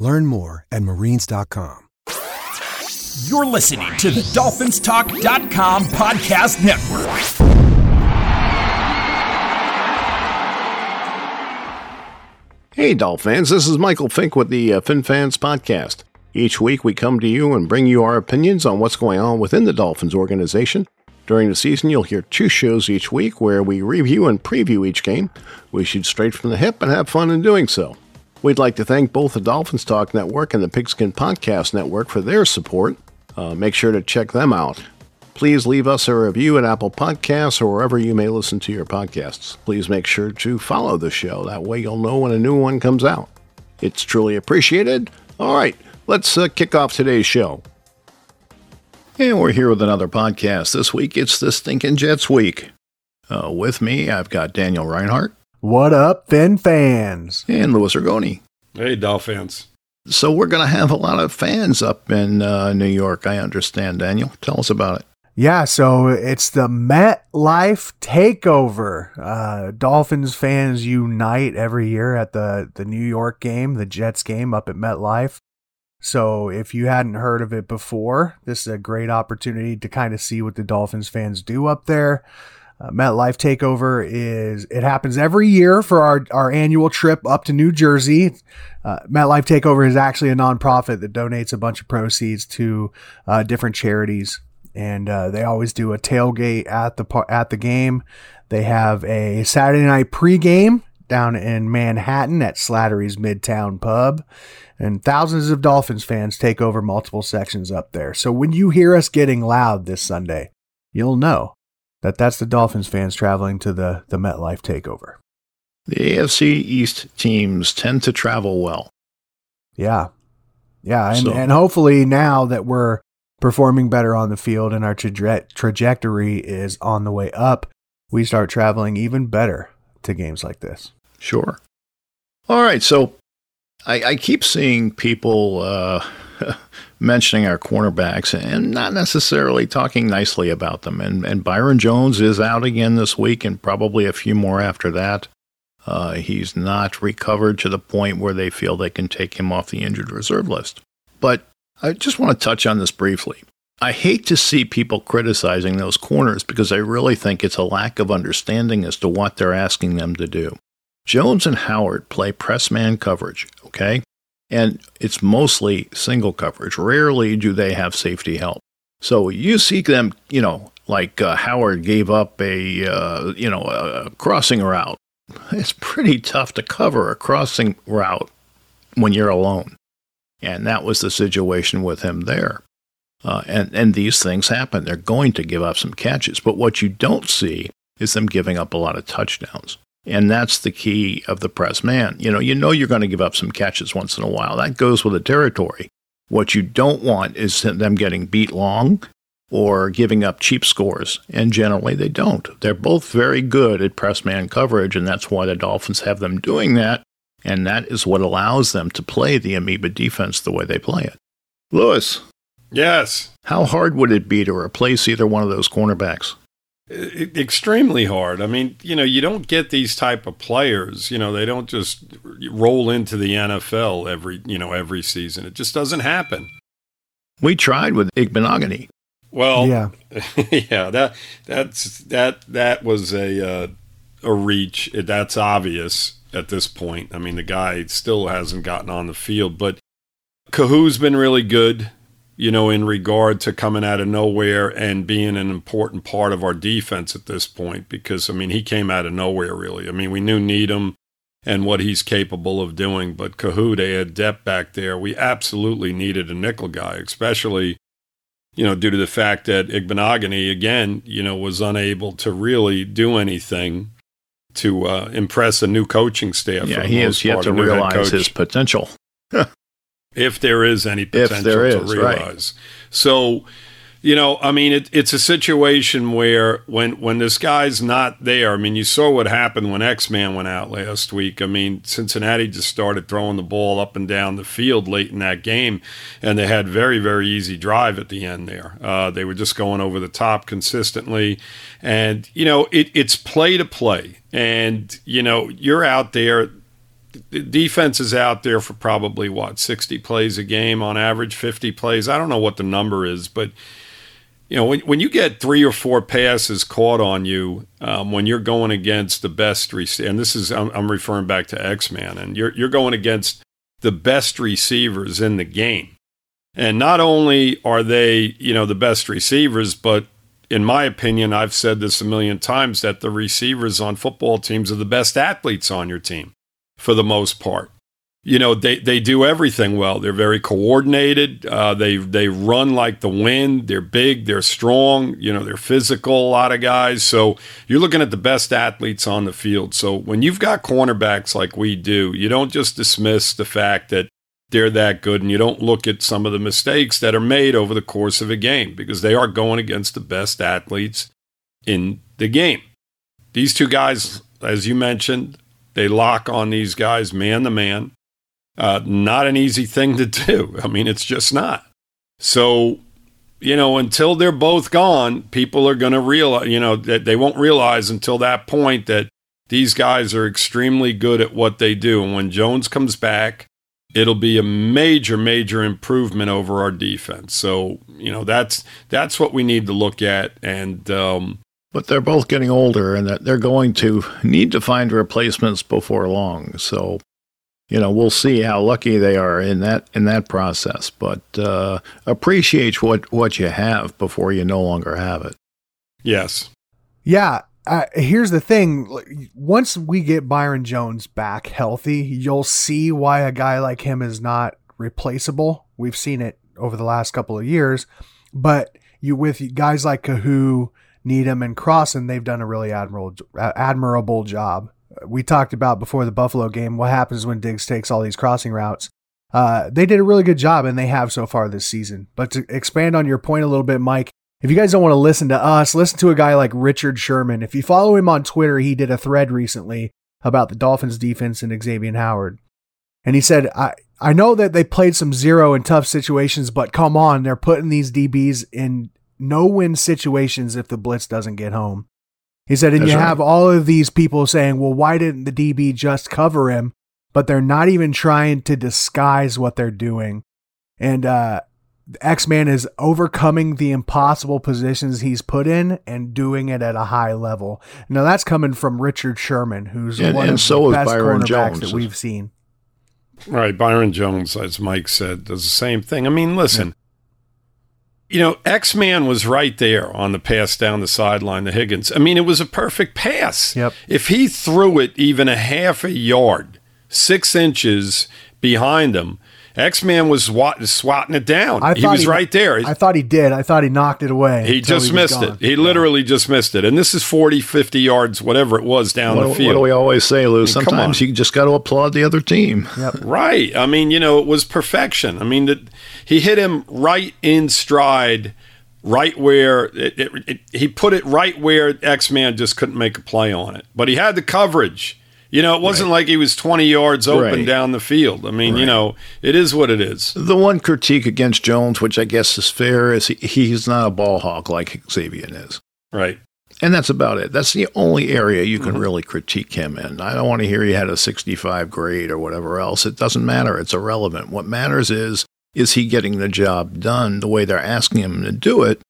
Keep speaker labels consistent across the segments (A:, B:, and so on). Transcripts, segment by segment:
A: Learn more at marines.com.
B: You're listening to the DolphinsTalk.com podcast network.
C: Hey, Dolphins, this is Michael Fink with the uh, FinFans Podcast. Each week we come to you and bring you our opinions on what's going on within the Dolphins organization. During the season, you'll hear two shows each week where we review and preview each game. We shoot straight from the hip and have fun in doing so. We'd like to thank both the Dolphins Talk Network and the Pigskin Podcast Network for their support. Uh, make sure to check them out. Please leave us a review at Apple Podcasts or wherever you may listen to your podcasts. Please make sure to follow the show. That way you'll know when a new one comes out. It's truly appreciated. All right, let's uh, kick off today's show. And we're here with another podcast. This week it's the Stinking Jets Week. Uh, with me, I've got Daniel Rinehart.
D: What up, Fin fans?
C: And Louis Ragone.
E: Hey, Dolphins.
C: So we're going to have a lot of fans up in uh, New York, I understand, Daniel. Tell us about it.
D: Yeah, so it's the MetLife Takeover. Uh, Dolphins fans unite every year at the, the New York game, the Jets game up at MetLife. So if you hadn't heard of it before, this is a great opportunity to kind of see what the Dolphins fans do up there. Uh, MetLife Takeover is it happens every year for our our annual trip up to New Jersey. Uh, MetLife Takeover is actually a nonprofit that donates a bunch of proceeds to uh, different charities, and uh, they always do a tailgate at the at the game. They have a Saturday night pregame down in Manhattan at Slattery's Midtown Pub. And thousands of Dolphins fans take over multiple sections up there. So when you hear us getting loud this Sunday, you'll know that that's the Dolphins fans traveling to the, the MetLife takeover.
C: The AFC East teams tend to travel well.
D: Yeah. Yeah. And, so. and hopefully now that we're performing better on the field and our traje- trajectory is on the way up, we start traveling even better to games like this.
C: Sure. All right. So I, I keep seeing people uh, mentioning our cornerbacks and not necessarily talking nicely about them. And, and Byron Jones is out again this week and probably a few more after that. Uh, he's not recovered to the point where they feel they can take him off the injured reserve list. But I just want to touch on this briefly. I hate to see people criticizing those corners because I really think it's a lack of understanding as to what they're asking them to do. Jones and Howard play press man coverage, okay? And it's mostly single coverage. Rarely do they have safety help. So you see them, you know, like uh, Howard gave up a, uh, you know, a crossing route. It's pretty tough to cover a crossing route when you're alone. And that was the situation with him there. Uh, and, and these things happen. They're going to give up some catches. But what you don't see is them giving up a lot of touchdowns. And that's the key of the press man. You know, you know you're going to give up some catches once in a while. That goes with the territory. What you don't want is them getting beat long or giving up cheap scores. And generally they don't. They're both very good at press man coverage, and that's why the Dolphins have them doing that. And that is what allows them to play the amoeba defense the way they play it. Louis.
E: Yes.
C: How hard would it be to replace either one of those cornerbacks?
E: Extremely hard. I mean, you know, you don't get these type of players. You know, they don't just roll into the NFL every you know every season. It just doesn't happen.
C: We tried with Igbinoghene.
E: Well, yeah, yeah. That that's that that was a uh, a reach. That's obvious at this point. I mean, the guy still hasn't gotten on the field, but Kohou's been really good you know, in regard to coming out of nowhere and being an important part of our defense at this point. Because, I mean, he came out of nowhere, really. I mean, we knew Needham and what he's capable of doing, but Kohou, they had depth back there. We absolutely needed a nickel guy, especially, you know, due to the fact that Igbinoghene, again, you know, was unable to really do anything to uh, impress a new coaching staff.
C: Yeah, he has yet to realize his potential.
E: if there is any potential
C: if there is,
E: to realize. Right. So you know, I mean, it, it's a situation where when when this guy's not there, I mean, you saw what happened when X Man went out last week. I mean, Cincinnati just started throwing the ball up and down the field late in that game, and they had very very easy drive at the end there. Uh, they were just going over the top consistently, and you know, it, it's play to play, and you know, you're out there the defense is out there for probably what 60 plays a game on average 50 plays? I don't know what the number is but you know, when, when you get three or four passes caught on you um, when you're going against the best receiver, and this is I'm, I'm referring back to X Man, and you're you're going against the best receivers in the game, and not only are they you know the best receivers, but in my opinion, I've said this a million times that the receivers on football teams are the best athletes on your team for the most part. You know they, they do everything well. They're very coordinated. Uh, they they run like the wind. They're big. They're strong. You know they're physical a lot of guys. So you're looking at the best athletes on the field. So when you've got cornerbacks like we do you don't just dismiss the fact that they're that good and you don't look at some of the mistakes that are made over the course of a game because they are going against the best athletes in the game. These two guys as you mentioned they lock on these guys man to man uh, not an easy thing to do. I mean, it's just not. So, you know, until they're both gone, people are going to realize, you know, that they won't realize until that point that these guys are extremely good at what they do. And when Jones comes back, it'll be a major, major improvement over our defense. So, you know, that's that's what we need to look at. And um,
C: but they're both getting older, and that they're going to need to find replacements before long. So you know, we'll see how lucky they are in that in that process. But uh, appreciate what what you have before you no longer have it.
E: Yes.
D: Yeah. Uh, here's the thing: once we get Byron Jones back healthy, you'll see why a guy like him is not replaceable. We've seen it over the last couple of years, but you with guys like Kohou, Needham, and Crossen, they've done a really admirable admirable job we talked about before the Buffalo game what happens when Diggs takes all these crossing routes. Uh, they did a really good job, and they have so far this season. But to expand on your point a little bit, Mike, if you guys don't want to listen to us, listen to a guy like Richard Sherman. If you follow him on Twitter, he did a thread recently about the Dolphins defense and Xavier Howard. And he said, I, I know that they played some zero in tough situations, but come on, they're putting these DBs in no win situations if the blitz doesn't get home. He said, and That's you right. have all of these people saying, well, why didn't the DB just cover him? But they're not even trying to disguise what they're doing. And uh, X Man is overcoming the impossible positions he's put in and doing it at a high level. Now that's coming from Richard Sherman, who's
C: and,
D: one
C: and
D: of
C: so
D: the best
C: Byron
D: cornerbacks
C: Jones.
D: that we've seen.
E: Right, Byron Jones, as Mike said, does the same thing. I mean, listen, you know, X Man was right there on the pass down the sideline to Higgins. I mean, it was a perfect pass.
D: Yep.
E: If he threw it even a half a yard, six inches behind him, X Man was swatting it down. I he was he, right there.
D: I thought he did. I thought he knocked it away.
E: He just he missed gone. it. He yeah. literally just missed it. And this is 40, 50 yards, whatever it was down
C: what,
E: the field.
C: What do we always say, Lou? I mean, Sometimes you just got to applaud the other team.
D: Yep.
E: right. I mean, you know, it was perfection. I mean, the, he hit him right in stride right where it, it, it, he put it right where X Man just couldn't make a play on it. But he had the coverage. You know, it wasn't right. like he was 20 yards open right. down the field. I mean, right. you know, it is what it is.
C: The one critique against Jones, which I guess is fair, is he, he's not a ball hawk like Xavier is.
E: Right.
C: And that's about it. That's the only area you can mm-hmm. really critique him in. I don't want to hear he had a 65 grade or whatever else. It doesn't matter. It's irrelevant. What matters is is he getting the job done the way they're asking him to do it?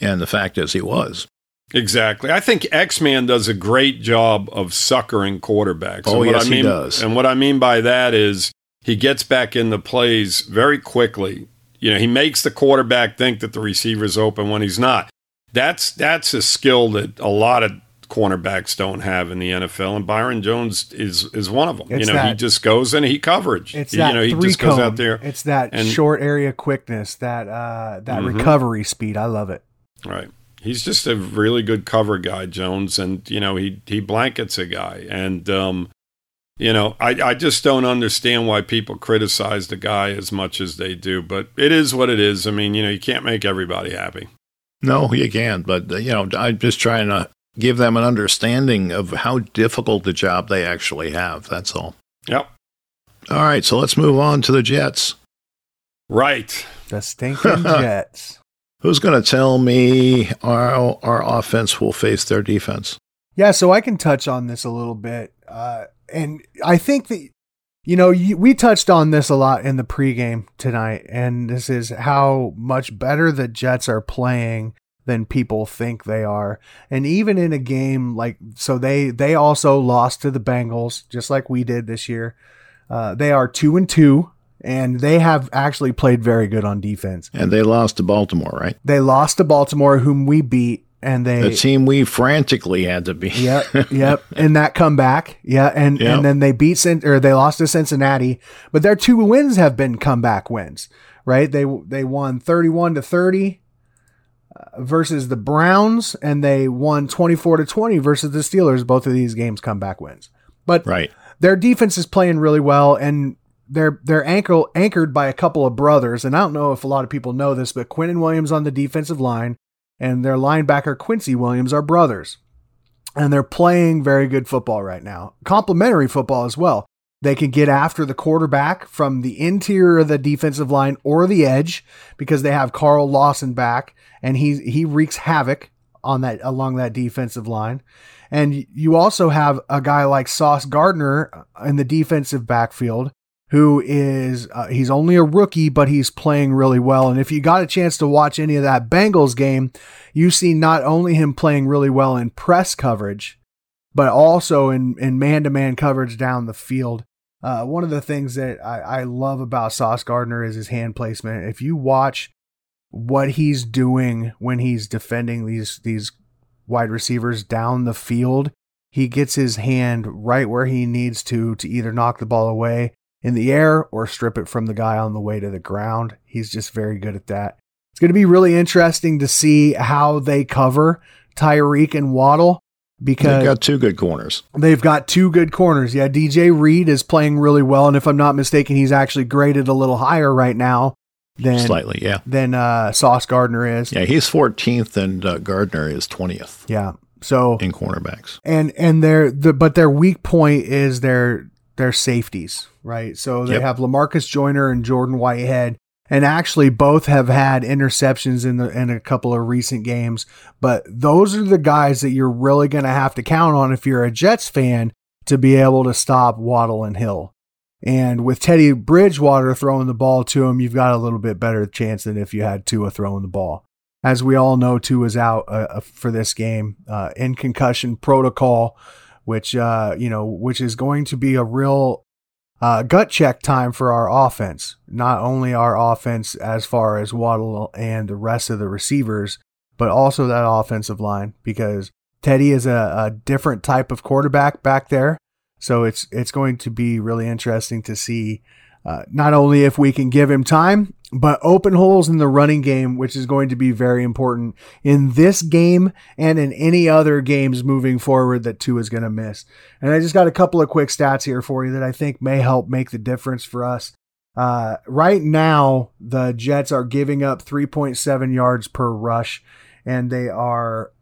C: And the fact is, he was.
E: Exactly. I think X Man does a great job of suckering quarterbacks.
C: Oh, yes,
E: I mean,
C: he does.
E: And what I mean by that is he gets back in the plays very quickly. You know, he makes the quarterback think that the receiver's open when he's not. That's that's a skill that a lot of cornerbacks don't have in the NFL, and Byron Jones is is one of them. It's you know, that, he just goes and he coverage.
D: It's
E: you
D: that
E: know, he just
D: cone.
E: goes out there.
D: It's that and, short area quickness, that uh, that mm-hmm. recovery speed. I love it.
E: Right. He's just a really good cover guy, Jones, and you know he he blankets a guy, and um, you know, I, I just don't understand why people criticize the guy as much as they do. But it is what it is. I mean, you know, you can't make everybody happy.
C: No, you can't. But, uh, you know, I'm just trying to give them an understanding of how difficult the job they actually have. That's all.
E: Yep.
C: All right. So let's move on to the Jets.
E: Right.
D: The stinking Jets.
C: Who's going to tell me our, our offense will face their defense?
D: Yeah, so I can touch on this a little bit. Uh, and I think that you know you, we touched on this a lot in the pregame tonight, and this is how much better the Jets are playing than people think they are. And even in a game like so, they they also lost to the Bengals just like we did this year. Uh, they are two and two. And they have actually played very good on defense.
C: And they lost to Baltimore, right?
D: They lost to Baltimore, whom we beat and they
C: the team we frantically had to beat.
D: yep, yep, and that comeback, yeah, and yep. and then they beat or they lost to Cincinnati, but their two wins have been comeback wins, right? They they won thirty one to thirty versus the Browns, and they won twenty four to twenty versus the Steelers. Both of these games comeback wins, but
C: right,
D: their defense is playing really well, and they're they're ankle, anchored by a couple of brothers, and I don't know if a lot of people know this, but Quinnen Williams on the defensive line and their linebacker Quincy Williams are brothers. And they're playing very good football right now. Complementary football as well. They can get after the quarterback from the interior of the defensive line or the edge because they have Carl Lawson back and he he wreaks havoc on that along that defensive line. And you also have a guy like Sauce Gardner in the defensive backfield who is uh, he's only a rookie, but he's playing really well. And if you got a chance to watch any of that Bengals game, you see not only him playing really well in press coverage, but also in in man to man coverage down the field. Uh, one of the things that I, I love about Sauce Gardner is his hand placement. If you watch what he's doing when he's defending these these wide receivers down the field, he gets his hand right where he needs to to either knock the ball away in the air or strip it from the guy on the way to the ground. He's just very good at that. It's going to be really interesting to see how they cover Tyreek and Waddle because
C: they've got two good corners.
D: They've got two good corners. Yeah, DJ Reed is playing really well, and if I'm not mistaken, he's actually graded a little higher right now than
C: slightly, yeah,
D: than uh, Sauce Gardner is.
C: Yeah, he's 14th, and uh, Gardner is 20th.
D: Yeah, so
C: in cornerbacks,
D: and and their the but their weak point is their their safeties, right? So they yep. have Lamarcus Joyner and Jordan Whitehead, and actually both have had interceptions in the in a couple of recent games. But those are the guys that you're really going to have to count on if you're a Jets fan to be able to stop Waddle and Hill. And with Teddy Bridgewater throwing the ball to him, you've got a little bit better chance than if you had Tua throwing the ball. As we all know, Tua's out uh, uh for this game uh, in concussion protocol which uh, you know, which is going to be a real uh, gut check time for our offense. Not only our offense as far as Waddle and the rest of the receivers, but also that offensive line because Teddy is a, a different type of quarterback back there. So it's it's going to be really interesting to see uh, not only if we can give him time, but open holes in the running game, which is going to be very important in this game and in any other games moving forward that Tua is going to miss. And I just got a couple of quick stats here for you that I think may help make the difference for us. Uh, right now, the Jets are giving up 3.7 yards per rush, and they are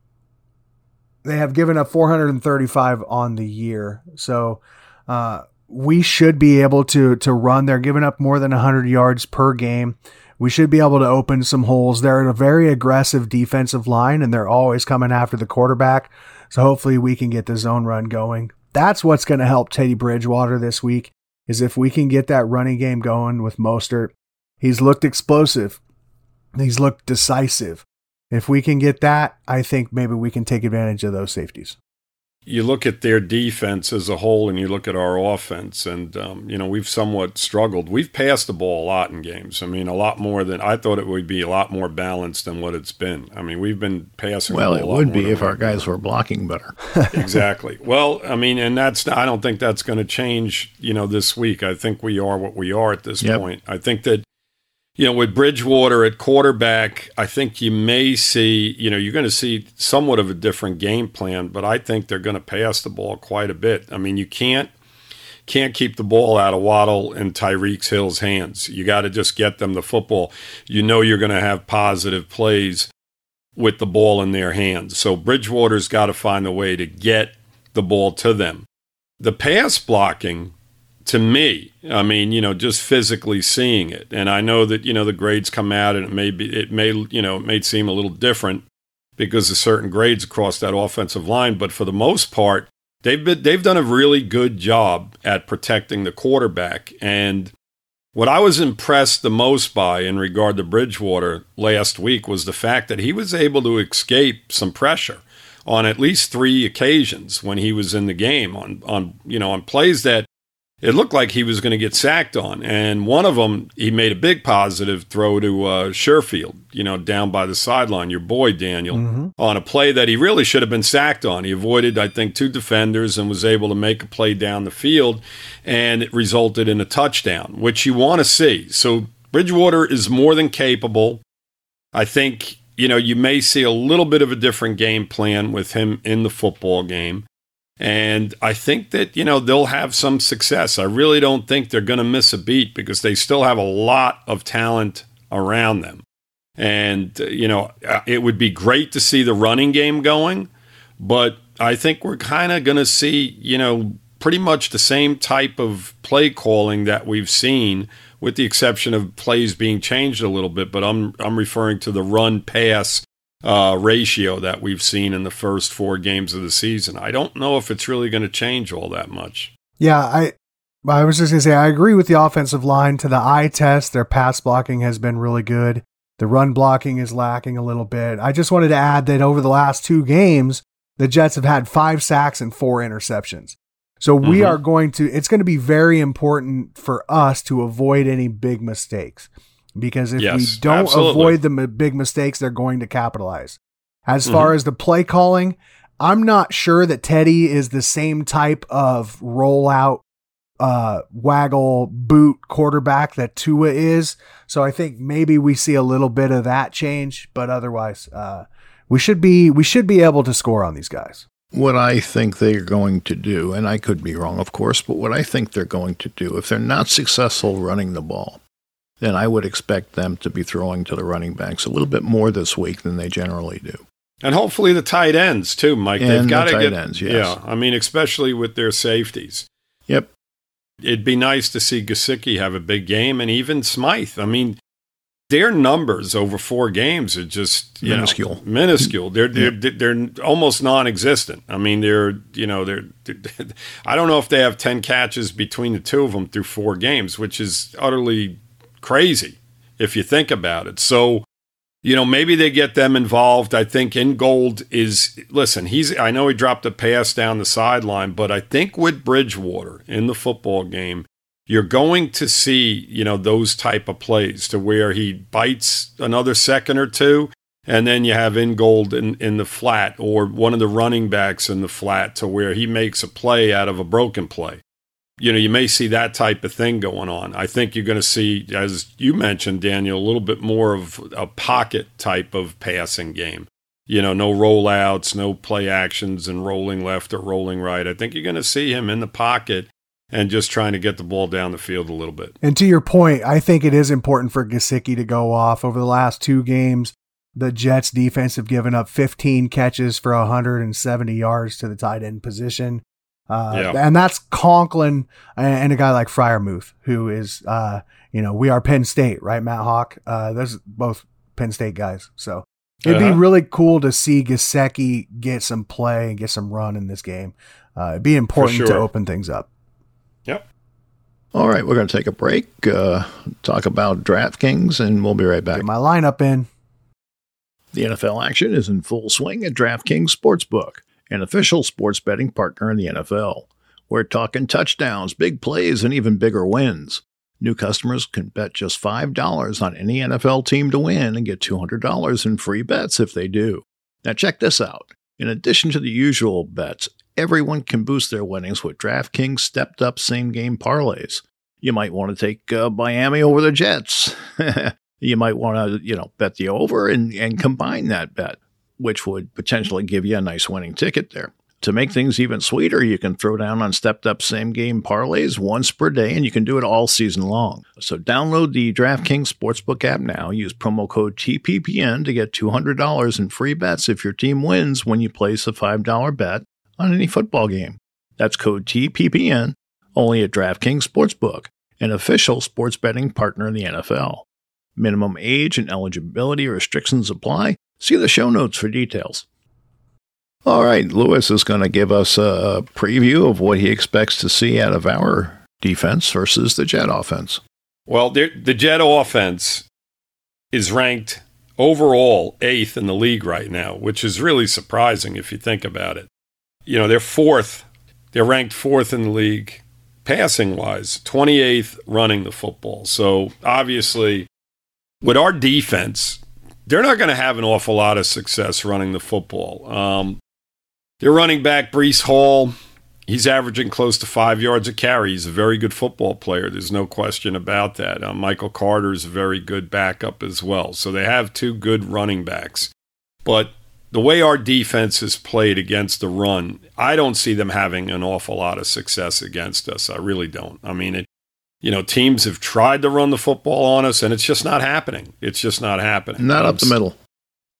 D: they have given up 435 on the year. So, uh, we should be able to to run. They're giving up more than 100 yards per game. We should be able to open some holes. They're a very aggressive defensive line, and they're always coming after the quarterback. So hopefully we can get the zone run going. That's what's going to help Teddy Bridgewater this week. Is if we can get that running game going with Mostert. He's looked explosive. He's looked decisive. If we can get that, I think maybe we can take advantage of those safeties
E: you look at their defense as a whole and you look at our offense and um, you know we've somewhat struggled. We've passed the ball a lot in games. I mean a lot more than i thought it would be a lot more balanced than what it's been. I mean we've been passing
C: well it would be if our guys were blocking better.
E: Exactly. Well i mean and that's i don't think that's going to change you know this week. I think we are what we are at this yep. point. I think that you know, with Bridgewater at quarterback, I think you may see, you know, you're going to see somewhat of a different game plan, but I think they're going to pass the ball quite a bit. I mean, you can't can't keep the ball out of Waddle and Tyreek Hill's hands. You got to just get them the football. You know you're going to have positive plays with the ball in their hands. So Bridgewater's got to find a way to get the ball to them. The pass blocking, to me, I mean, you know, just physically seeing it, and I know that you know the grades come out, and it may be, it may, you know, it may seem a little different because of certain grades across that offensive line, but for the most part, they've been, they've done a really good job at protecting the quarterback, and what I was impressed the most by in regard to Bridgewater last week was the fact that he was able to escape some pressure on at least three occasions when he was in the game on on you know on plays that it looked like he was going to get sacked on. And one of them, he made a big positive throw to uh, Sherfield, you know, down by the sideline, your boy Daniel, mm-hmm. on a play that he really should have been sacked on. He avoided, I think, two defenders and was able to make a play down the field, and it resulted in a touchdown, which you want to see. So Bridgewater is more than capable. I think, you know, you may see a little bit of a different game plan with him in the football game. And I think that, you know, they'll have some success. I really don't think they're going to miss a beat because they still have a lot of talent around them. And, uh, you know, uh, it would be great to see the running game going, but I think we're kind of going to see, you know, pretty much the same type of play calling that we've seen with the exception of plays being changed a little bit, but I'm I'm referring to the run pass uh, ratio that we've seen in the first four games of the season. I don't know if it's really going to change all that much.
D: Yeah, I I was just going to say I agree with the offensive line to the eye test. Their pass blocking has been really good. The run blocking is lacking a little bit. I just wanted to add that over the last two games, the Jets have had five sacks and four interceptions. So we mm-hmm. are going to, it's going to be very important for us to avoid any big mistakes because if yes, we don't absolutely. avoid the big mistakes, they're going to capitalize. As mm-hmm. far as the play calling, I'm not sure that Teddy is the same type of rollout, uh, waggle boot quarterback that Tua is. So I think maybe we see a little bit of that change, but otherwise, uh, we should be we should be able to score on these guys.
C: What I think they're going to do, and I could be wrong, of course, but what I think they're going to do, if they're not successful running the ball, then I would expect them to be throwing to the running backs a little bit more this week than they generally do.
E: And hopefully the tight ends too, Mike. And They've got the to get ends, yes. Yeah, I mean, especially with their safeties.
C: Yep.
E: It'd be nice to see Gesicki have a big game, and even Smythe. I mean, their numbers over four games are just
C: minuscule.
E: Know, minuscule. They're they're, they're almost non-existent. I mean, they're you know they're, they're, I don't know if they have ten catches between the two of them through four games, which is utterly crazy if you think about it. So, you know, maybe they get them involved. I think Ingold is listen, he's I know he dropped a pass down the sideline, but I think with Bridgewater in the football game, you're going to see, you know, those type of plays to where he bites another second or two and then you have Ingold in, in the flat or one of the running backs in the flat to where he makes a play out of a broken play you know, you may see that type of thing going on. I think you're going to see, as you mentioned, Daniel, a little bit more of a pocket type of passing game. You know, no rollouts, no play actions and rolling left or rolling right. I think you're going to see him in the pocket and just trying to get the ball down the field a little bit.
D: And to your point, I think it is important for Gesicki to go off over the last two games. The Jets defense have given up 15 catches for 170 yards to the tight end position. Uh, yeah. And that's Conklin and a guy like Freiermuth, who is, uh, you know, we are Penn State, right, Matt Hawk? Uh, those both Penn State guys. So it'd uh-huh. be really cool to see Gesicki get some play and get some run in this game. Uh, it'd be important sure. to open things up.
E: Yep.
C: All right, we're going to take a break, uh, talk about DraftKings, and we'll be right back.
D: Get my lineup in.
C: The NFL action is in full swing at DraftKings Sportsbook an official sports betting partner in the NFL. We're talking touchdowns, big plays, and even bigger wins. New customers can bet just $5 on any NFL team to win and get $200 in free bets if they do. Now, check this out. In addition to the usual bets, everyone can boost their winnings with DraftKings stepped up same game parlays. You might want to take uh, Miami over the Jets. you might want to, you know, bet the over and, and combine that bet which would potentially give you a nice winning ticket there. To make hmm. things even sweeter, you can throw down on stepped up same game parlays once per day, and you can do it all season long. So download the DraftKings Sportsbook app now. Use promo code TPPN to get $200 in free bets if your team wins when you place a $5 bet on any football game. That's code TPPN only at DraftKings Sportsbook, an official sports betting partner of the NFL. Minimum age and eligibility restrictions apply. See the show notes for details. All right, Louis is going to give us a preview of what he expects to see out of our defense versus the Jet offense.
E: Well, the Jet offense is ranked overall eighth in the league right now, which is really surprising if you think about it. You know, they're fourth, they're ranked fourth in the league passing wise, 28th running the football. So obviously, with our defense, they're not going to have an awful lot of success running the football. Um, their running back, Breece Hall, he's averaging close to five yards a carry. He's a very good football player. There's no question about that. Uh, Michael Carter is a very good backup as well. So they have two good running backs. But the way our defense is played against the run, I don't see them having an awful lot of success against us. I really don't. I mean, it, you know, teams have tried to run the football on us, and it's just not happening. It's just not happening.
C: Not up the middle.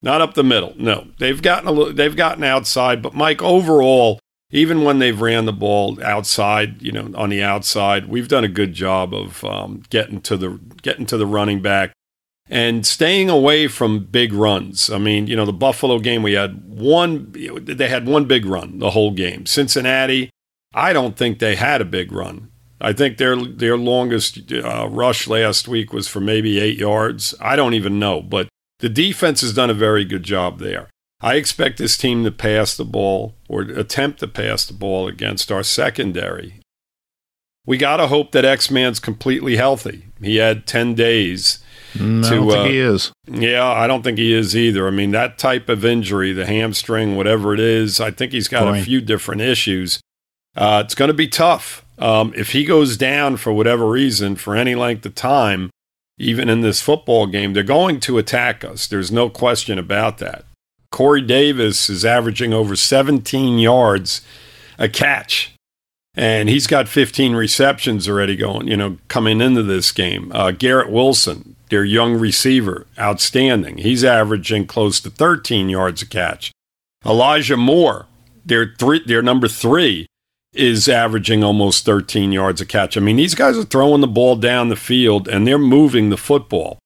E: Not up the middle. No, they've gotten a little, they've gotten outside, but Mike, overall, even when they've ran the ball outside, you know, on the outside, we've done a good job of um, getting to the getting to the running back and staying away from big runs. I mean, you know, the Buffalo game we had one, they had one big run the whole game. Cincinnati, I don't think they had a big run. I think their their longest uh, rush last week was for maybe eight yards. I don't even know, but the defense has done a very good job there. I expect this team to pass the ball or attempt to pass the ball against our secondary. We got to hope that X Man's completely healthy. He had 10 days.
C: No, to, I don't think uh, he is.
E: Yeah, I don't think he is either. I mean, that type of injury, the hamstring, whatever it is, I think he's got Boy. a few different issues. Uh, it's going to be tough. Um, if he goes down for whatever reason for any length of time, even in this football game, they're going to attack us. There's no question about that. Corey Davis is averaging over 17 yards a catch, and he's got 15 receptions already going, you know, coming into this game. Uh, Garrett Wilson, their young receiver, outstanding. He's averaging close to 13 yards a catch. Elijah Moore, their three, their number three, is averaging almost 13 yards a catch. I mean, these guys are throwing the ball down the field and they're moving the football.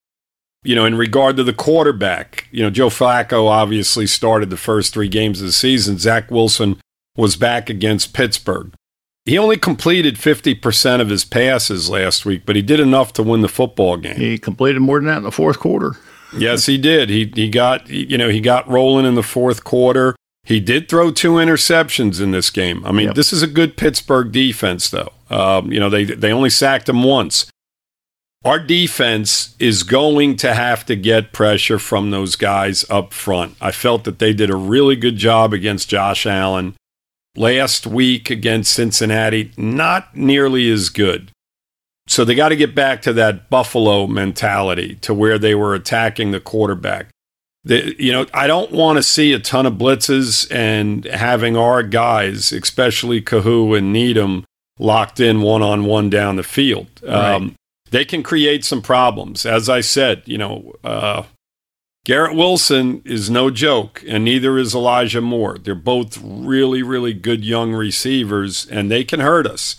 E: You know, in regard to the quarterback, you know, Joe Flacco obviously started the first three games of the season. Zach Wilson was back against Pittsburgh. He only completed 50% of his passes last week, but he did enough to win the football game.
C: He completed more than that in the fourth quarter.
E: yes, he did. He he got you know, he got rolling in the fourth quarter. He did throw two interceptions in this game. I mean, yep. this is a good Pittsburgh defense, though. Um, you know, they they only sacked him once. Our defense is going to have to get pressure from those guys up front. I felt that they did a really good job against Josh Allen. Last week against Cincinnati, not nearly as good. So they got to get back to that Buffalo mentality to where they were attacking the quarterback. The, you know, I don't want to see a ton of blitzes and having our guys, especially Kohou and Needham, locked in one on one down the field. Right. Um, they can create some problems. As I said, you know, uh, Garrett Wilson is no joke, and neither is Elijah Moore. They're both really, really good young receivers, and they can hurt us.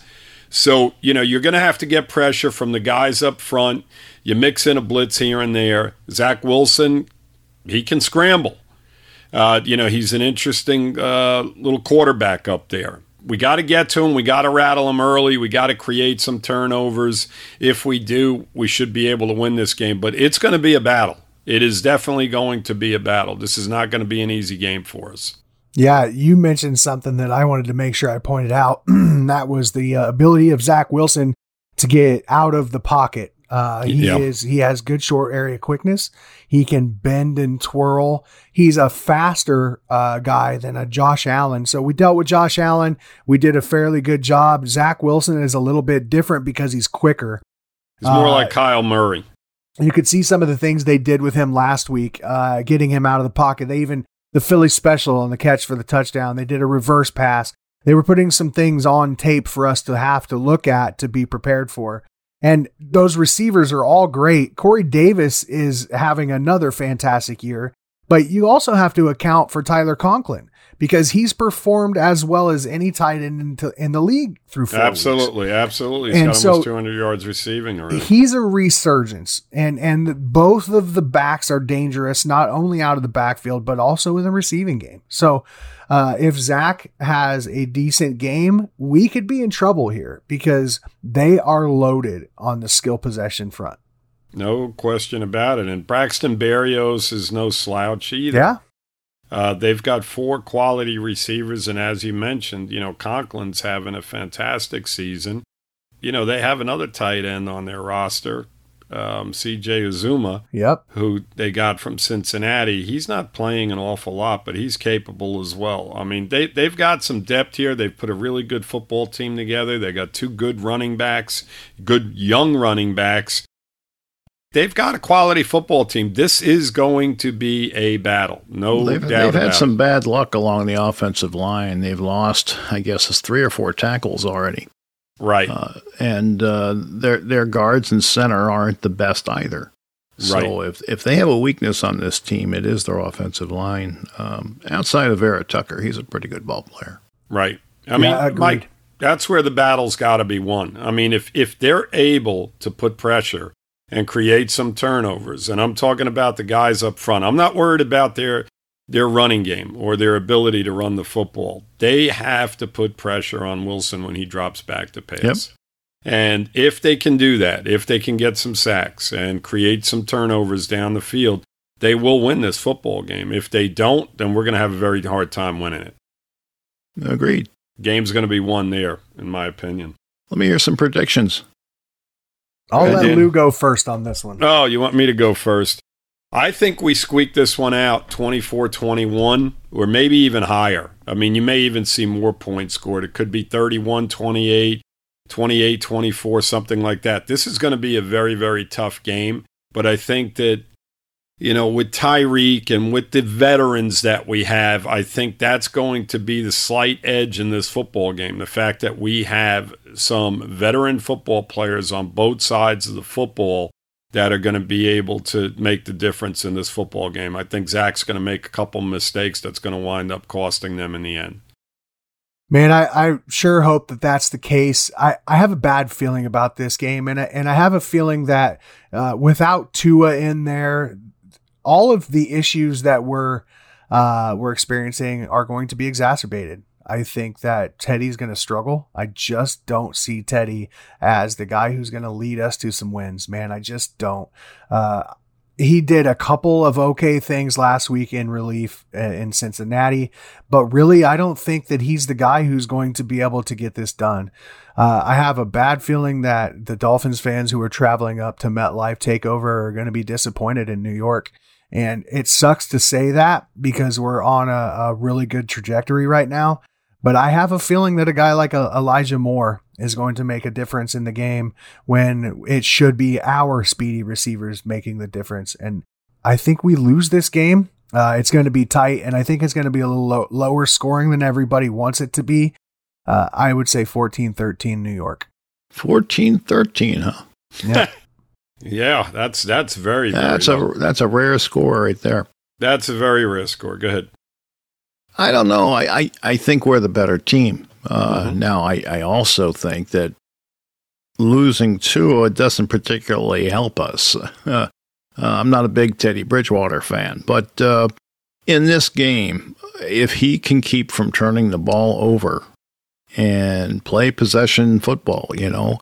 E: So, you know, you're going to have to get pressure from the guys up front. You mix in a blitz here and there. Zach Wilson he can scramble. Uh, you know, he's an interesting uh, little quarterback up there. We got to get to him. We got to rattle him early. We got to create some turnovers. If we do, we should be able to win this game. But it's going to be a battle. It is definitely going to be a battle. This is not going to be an easy game for us.
D: Yeah, you mentioned something that I wanted to make sure I pointed out. that was the uh, ability of Zach Wilson to get out of the pocket uh, he yep. is he has good short area quickness. He can bend and twirl. He's a faster uh, guy than a Josh Allen. So we dealt with Josh Allen. We did a fairly good job. Zach Wilson is a little bit different because he's quicker.
E: He's more uh, like Kyler Murray.
D: You could see some of the things they did with him last week, uh, getting him out of the pocket. They even the Philly special on the catch for the touchdown. They did a reverse pass. They were putting some things on tape for us to have to look at to be prepared for. And those receivers are all great. Corey Davis is having another fantastic year, but you also have to account for Tyler Conklin because he's performed as well as any tight end in, in the league through four
E: absolutely,
D: weeks.
E: absolutely. He's
D: And
E: got
D: so-
E: almost 200 yards receiving already.
D: He's a resurgence, and and both of the backs are dangerous, not only out of the backfield but also in the receiving game. So, uh, if Zach has a decent game, we could be in trouble here because they are loaded on the skill possession front.
E: No question about it. And Braxton Berrios is no slouch either.
D: Yeah,
E: Uh, they've got four quality receivers, and as you mentioned, you know Conklin's having a fantastic season. You know they have another tight end on their roster, um, C.J. Uzomah,
D: yep.
E: who they got from Cincinnati. He's not playing an awful lot, but he's capable as well. I mean, they they've got some depth here. They've put a really good football team together. They got two good running backs, good young running backs. They've got a quality football team. This is going to be a battle. No
C: they've,
E: doubt
C: they've had
E: about
C: some
E: it.
C: bad luck along the offensive line. They've lost, I guess, it's three or four tackles already,
E: Right.
C: uh, and uh, their their guards and center aren't the best either. Right. So if if they have a weakness on this team, it is their offensive line. Um, outside of Vera Tucker, he's a pretty good ball player.
E: Right. I mean,
D: agreed.
E: Mike, that's where the battle's got to be won. I mean, if if they're able to put pressure and create some turnovers, and I'm talking about the guys up front, I'm not worried about their their running game or their ability to run the football. They have to put pressure on Wilson when he drops back to pass.
C: Yep.
E: And if they can do that, if they can get some sacks and create some turnovers down the field, they will win this football game. If they don't, then we're going to have a very hard time winning it
C: Agreed.
E: game's going to be won there, in my opinion.
C: Let me hear some predictions.
D: I'll
E: Good,
D: let
E: Dan.
D: Lou go first on this one.
E: Oh, you want me to go first? I think we squeak this one out 24 21, or maybe even higher. I mean, you may even see more points scored. It could be 31 28, 28 24, something like that. This is going to be a very, very tough game, but I think that. You know, with Tyreek and with the veterans that we have, I think that's going to be the slight edge in this football game. The fact that we have some veteran football players on both sides of the football that are going to be able to make the difference in this football game. I think Zach's going to make a couple mistakes that's going to wind up costing them in the end.
D: Man, I, I sure hope that that's the case. I, I have a bad feeling about this game, and I, and I have a feeling that uh, without Tua in there, all of the issues that we're uh, we're experiencing are going to be exacerbated. I think that Teddy's going to struggle. I just don't see Teddy as the guy who's going to lead us to some wins. Man, I just don't. Uh, he did a couple of okay things last week in relief uh, in Cincinnati, but really, I don't think that he's the guy who's going to be able to get this done. Uh, I have a bad feeling that the Dolphins fans who are traveling up to MetLife Takeover are going to be disappointed in New York. And it sucks to say that because we're on a, a really good trajectory right now. But I have a feeling that a guy like uh, Elijah Moore is going to make a difference in the game when it should be our speedy receivers making the difference. And I think we lose this game. Uh, it's going to be tight, and I think it's going to be a little low, lower scoring than everybody wants it to be. Uh, I would say 14 13 New York.
C: 14 13, huh?
D: Yeah.
E: Yeah, that's that's very, very
C: That's
E: low.
C: a that's a rare score right there.
E: that's a very rare score. Go ahead.
C: I don't know. I, I, I think we're the better team. Uh,
E: Mhm.
C: Now, I, I also think that losing Tua doesn't particularly help us. Uh, I'm not a big Teddy Bridgewater fan, but uh, in this game, if he can keep from turning the ball over and play possession football, you know,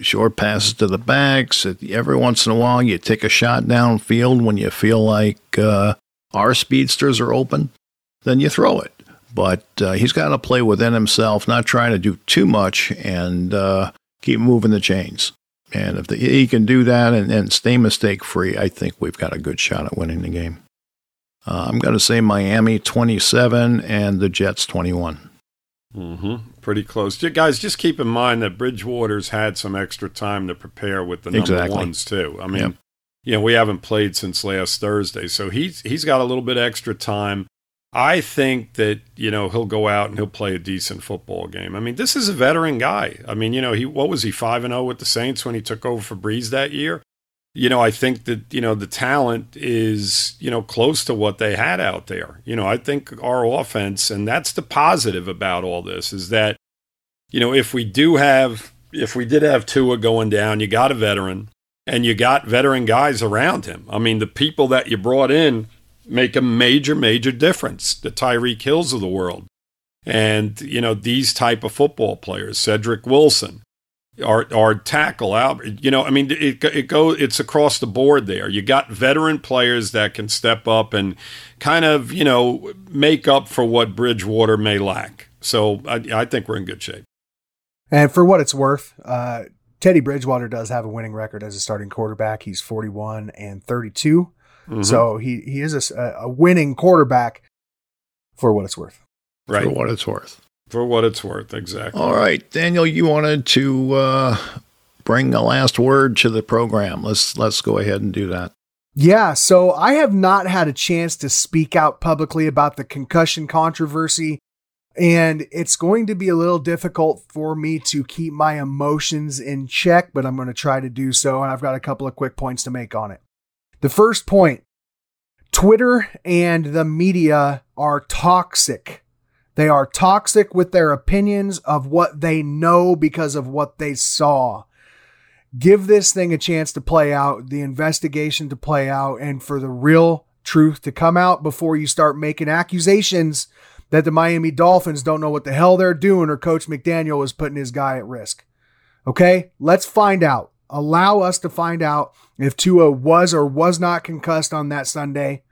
C: short passes to the backs, every once in a while you take a shot downfield when you feel like uh, our speedsters are open then you throw it. But uh, he's got to play within himself, not trying to do too much, and uh, keep moving the chains. And if the, he can do that and, and stay mistake free, I think we've got a good shot at winning the game. Uh, I'm going to say Miami 27 and the Jets 21.
E: Hmm Pretty close. Guys, just keep in mind that Bridgewater's had some extra time to prepare with the number
C: Exactly.
E: ones too. I mean,
C: Yep.
E: you know, we haven't played since last Thursday, so he's he's got a little bit extra time. I think that you know he'll go out and he'll play a decent football game. I mean, this is a veteran guy. I mean, you know, he what was he five and zero oh with the Saints when he took over for Brees that year? You know, I think that you know the talent is you know close to what they had out there. You know, I think our offense, and that's the positive about all this, is that you know if we do have if we did have Tua going down, you got a veteran and you got veteran guys around him. I mean, the people that you brought in make a major, major difference. The Tyreek Hills of the world. And, you know, these type of football players, Cedric Wilson, our, our tackle out, you know, I mean, it, it go, it's across the board there. You got veteran players that can step up and kind of, you know, make up for what Bridgewater may lack. So I, I think we're in good shape.
D: And for what it's worth, uh, Teddy Bridgewater does have a winning record as a starting quarterback. He's 41 and 32. Mm-hmm. So he he is a, a winning quarterback for what it's worth.
C: Right. For what it's worth.
E: For what it's worth, exactly.
C: All right, Daniel, you wanted to uh, bring a last word to the program. Let's let's go ahead and do that.
D: Yeah, so I have not had a chance to speak out publicly about the concussion controversy, and it's going to be a little difficult for me to keep my emotions in check, but I'm going to try to do so, and I've got a couple of quick points to make on it. The first point Twitter and the media are toxic. They are toxic with their opinions of what they know because of what they saw. Give this thing a chance to play out, the investigation to play out, and for the real truth to come out before you start making accusations that the Miami Dolphins don't know what the hell they're doing or Coach McDaniel is putting his guy at risk. Okay, let's find out allow us to find out if Tua was or was not concussed on that Sunday.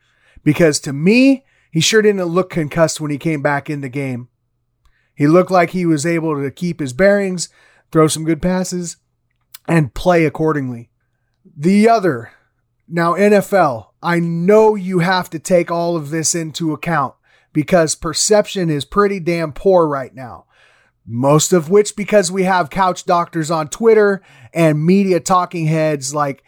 D: Because to me, he sure didn't look concussed when he came back in the game. He looked like he was able to keep his bearings, throw some good passes, and play accordingly. The other, now NFL, I know you have to take all of this into account because perception is pretty damn poor right now most of which because we have couch doctors on Twitter and media talking heads like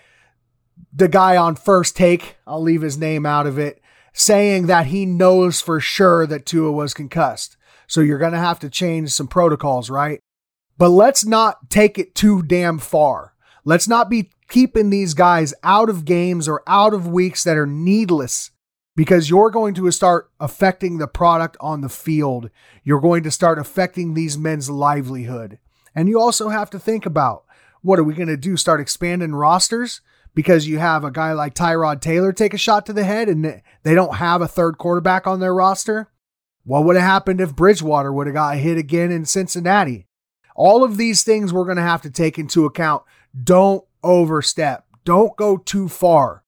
D: the guy on first take, I'll leave his name out of it, saying that he knows for sure that Tua was concussed. So you're going to have to change some protocols, right? But let's not take it too damn far. Let's not be keeping these guys out of games or out of weeks that are needless because you're going to start affecting the product on the field. You're going to start affecting these men's livelihood. And you also have to think about what are we going to do? Start expanding rosters because you have a guy like Tyrod Taylor take a shot to the head and they don't have a third quarterback on their roster? What would have happened if Bridgewater would have got hit again in Cincinnati? All of these things we're going to have to take into account. Don't overstep. Don't go too far.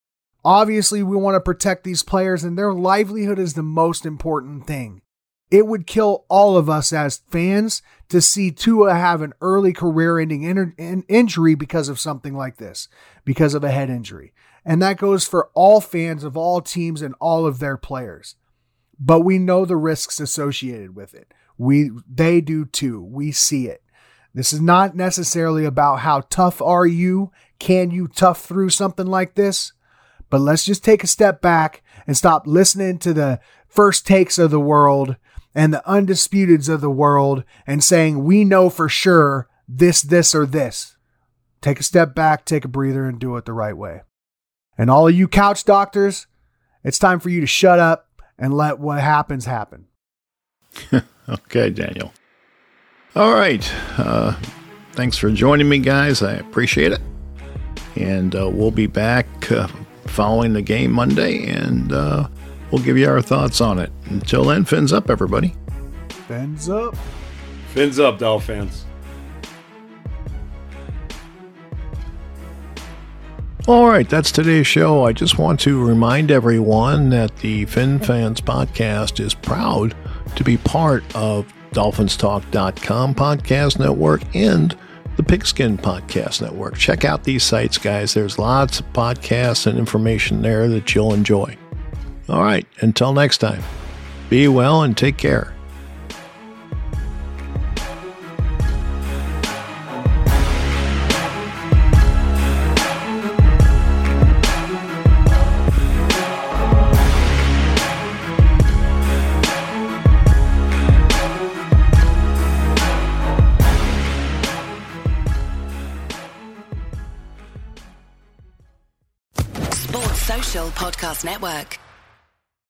D: Obviously, we want to protect these players, and their livelihood is the most important thing. It would kill all of us as fans to see Tua have an early career ending in- injury because of something like this, because of a head injury. And that goes for all fans of all teams and all of their players. But we know the risks associated with it. We they do too. We see it. This is not necessarily about how tough are you? Can you tough through something like this? But let's just take a step back and stop listening to the first takes of the world and the undisputeds of the world and saying we know for sure this, this, or this. Take a step back, take a breather, and do it the right way. And all of you couch doctors, it's time for you to shut up and let what happens happen.
C: okay, Daniel. All right. Uh, thanks for joining me, guys. I appreciate it. And uh, we'll be back uh, following the game Monday, and uh, we'll give you our thoughts on it. Until then, fins up, everybody.
D: Fins up.
E: Fins up, Dolphins.
C: All right, that's today's show. I just want to remind everyone that the Fin Fans podcast is proud to be part of DolphinsTalk.com podcast network and the Pigskin Podcast Network. Check out these sites, guys. There's lots of podcasts and information there that you'll enjoy. All right, until next time, be well and take care.
F: Podcast Network.